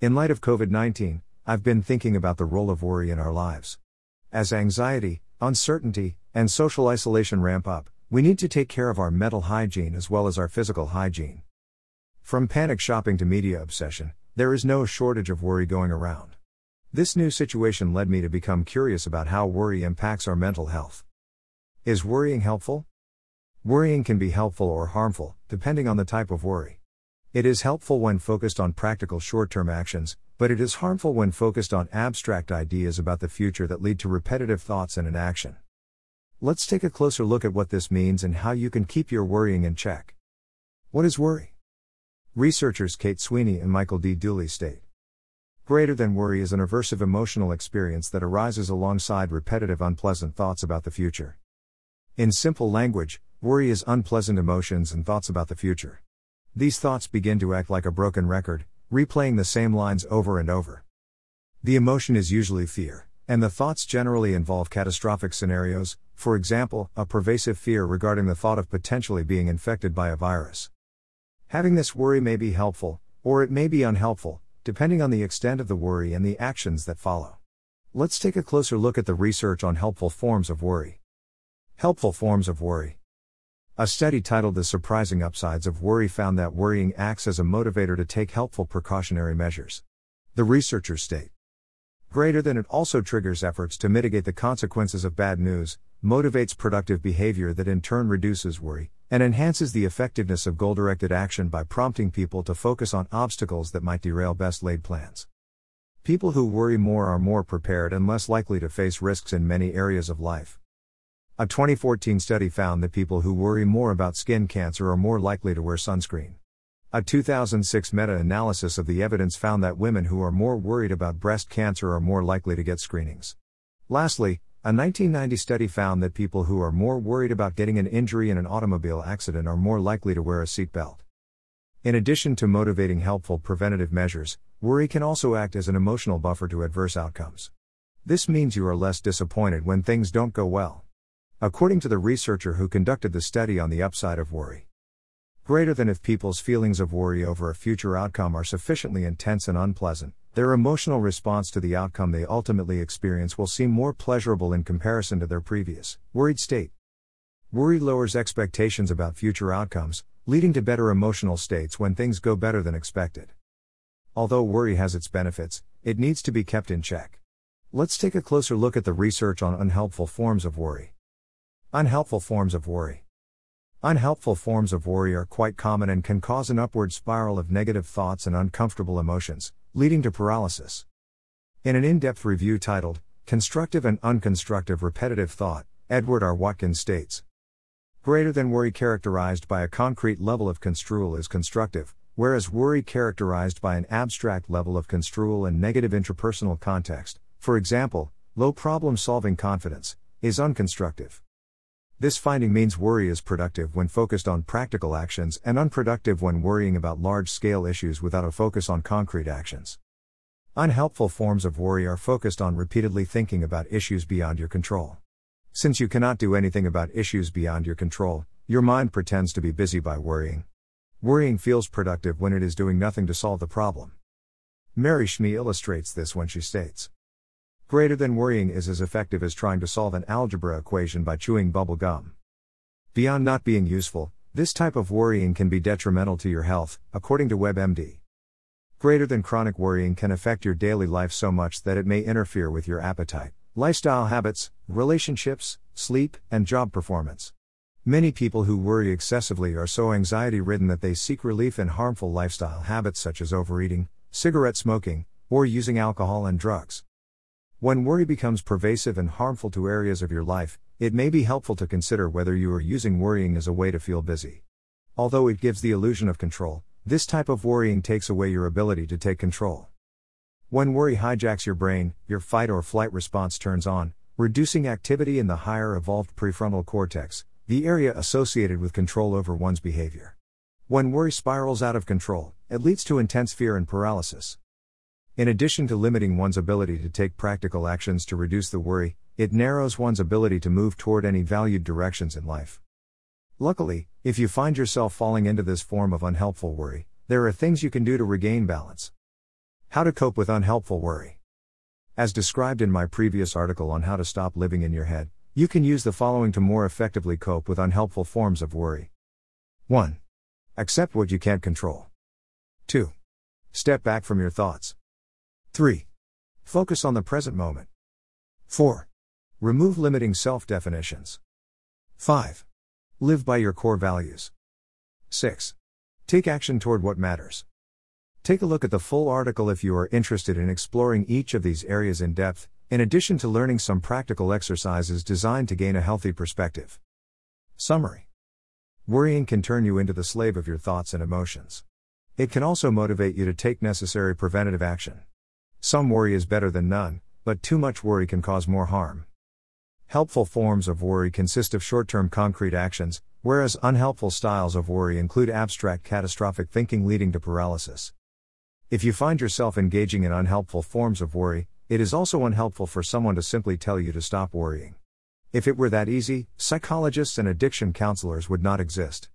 In light of COVID 19, I've been thinking about the role of worry in our lives. As anxiety, uncertainty, and social isolation ramp up, we need to take care of our mental hygiene as well as our physical hygiene. From panic shopping to media obsession, there is no shortage of worry going around. This new situation led me to become curious about how worry impacts our mental health. Is worrying helpful? Worrying can be helpful or harmful, depending on the type of worry. It is helpful when focused on practical short term actions, but it is harmful when focused on abstract ideas about the future that lead to repetitive thoughts and inaction. Let's take a closer look at what this means and how you can keep your worrying in check. What is worry? Researchers Kate Sweeny and Michael D. Dooley state Greater than worry is an aversive emotional experience that arises alongside repetitive unpleasant thoughts about the future. In simple language, worry is unpleasant emotions and thoughts about the future. These thoughts begin to act like a broken record, replaying the same lines over and over. The emotion is usually fear, and the thoughts generally involve catastrophic scenarios, for example, a pervasive fear regarding the thought of potentially being infected by a virus. Having this worry may be helpful, or it may be unhelpful, depending on the extent of the worry and the actions that follow. Let's take a closer look at the research on helpful forms of worry. Helpful forms of worry. A study titled The Surprising Upsides of Worry found that worrying acts as a motivator to take helpful precautionary measures. The researchers state Greater than it also triggers efforts to mitigate the consequences of bad news, motivates productive behavior that in turn reduces worry, and enhances the effectiveness of goal directed action by prompting people to focus on obstacles that might derail best laid plans. People who worry more are more prepared and less likely to face risks in many areas of life. A 2014 study found that people who worry more about skin cancer are more likely to wear sunscreen. A 2006 meta analysis of the evidence found that women who are more worried about breast cancer are more likely to get screenings. Lastly, a 1990 study found that people who are more worried about getting an injury in an automobile accident are more likely to wear a seatbelt. In addition to motivating helpful preventative measures, worry can also act as an emotional buffer to adverse outcomes. This means you are less disappointed when things don't go well according to the researcher who conducted the study on the upside of worry. Greater than if people's feelings of worry over a future outcome are sufficiently intense and unpleasant, their emotional response to the outcome they ultimately experience will seem more pleasurable in comparison to their previous, worried state. Worry lowers expectations about future outcomes, leading to better emotional states when things go better than expected. Although worry has its benefits, it needs to be kept in check. Let's take a closer look at the research on unhelpful forms of worry. Unhelpful forms of worry. Unhelpful forms of worry are quite common and can cause an upward spiral of negative thoughts and uncomfortable emotions, leading to paralysis. In an in depth review titled, Constructive and Unconstructive Repetitive Thought, Edward R. Watkins states Greater than worry characterized by a concrete level of construal is constructive, whereas worry characterized by an abstract level of construal and negative interpersonal context, for example, low problem solving confidence, is unconstructive. This finding means worry is productive when focused on practical actions and unproductive when worrying about large scale issues without a focus on concrete actions. Unhelpful forms of worry are focused on repeatedly thinking about issues beyond your control. Since you cannot do anything about issues beyond your control, your mind pretends to be busy by worrying. Worrying feels productive when it is doing nothing to solve the problem. Mary Schmich illustrates this when she states Greater than worrying is as effective as trying to solve an algebra equation by chewing bubble gum. Beyond not being useful, this type of worrying can be detrimental to your health, according to WebMD. Greater than chronic worrying can affect your daily life so much that it may interfere with your appetite, lifestyle habits, relationships, sleep, and job performance. Many people who worry excessively are so anxiety ridden that they seek relief in harmful lifestyle habits such as overeating, cigarette smoking, or using alcohol and drugs. When worry becomes pervasive and harmful to areas of your life, it may be helpful to consider whether you are using worrying as a way to feel busy. Although it gives the illusion of control, this type of worrying takes away your ability to take control. When worry hijacks your brain, your fight or flight response turns on, reducing activity in the higher evolved prefrontal cortex, the area associated with control over one's behavior. When worry spirals out of control, it leads to intense fear and paralysis. In addition to limiting one's ability to take practical actions to reduce the worry, it narrows one's ability to move toward any valued directions in life. Luckily, if you find yourself falling into this form of unhelpful worry, there are things you can do to regain balance. How to cope with unhelpful worry. As described in my previous article on how to stop living in your head, you can use the following to more effectively cope with unhelpful forms of worry. 1. Accept what you can't control. 2. Step back from your thoughts. 3. Focus on the present moment. 4. Remove limiting self definitions. 5. Live by your core values. 6. Take action toward what matters. Take a look at the full article if you are interested in exploring each of these areas in depth, in addition to learning some practical exercises designed to gain a healthy perspective. Summary Worrying can turn you into the slave of your thoughts and emotions. It can also motivate you to take necessary preventative action. Some worry is better than none, but too much worry can cause more harm. Helpful forms of worry consist of short term concrete actions, whereas unhelpful styles of worry include abstract catastrophic thinking leading to paralysis. If you find yourself engaging in unhelpful forms of worry, it is also unhelpful for someone to simply tell you to stop worrying. If it were that easy, psychologists and addiction counselors would not exist.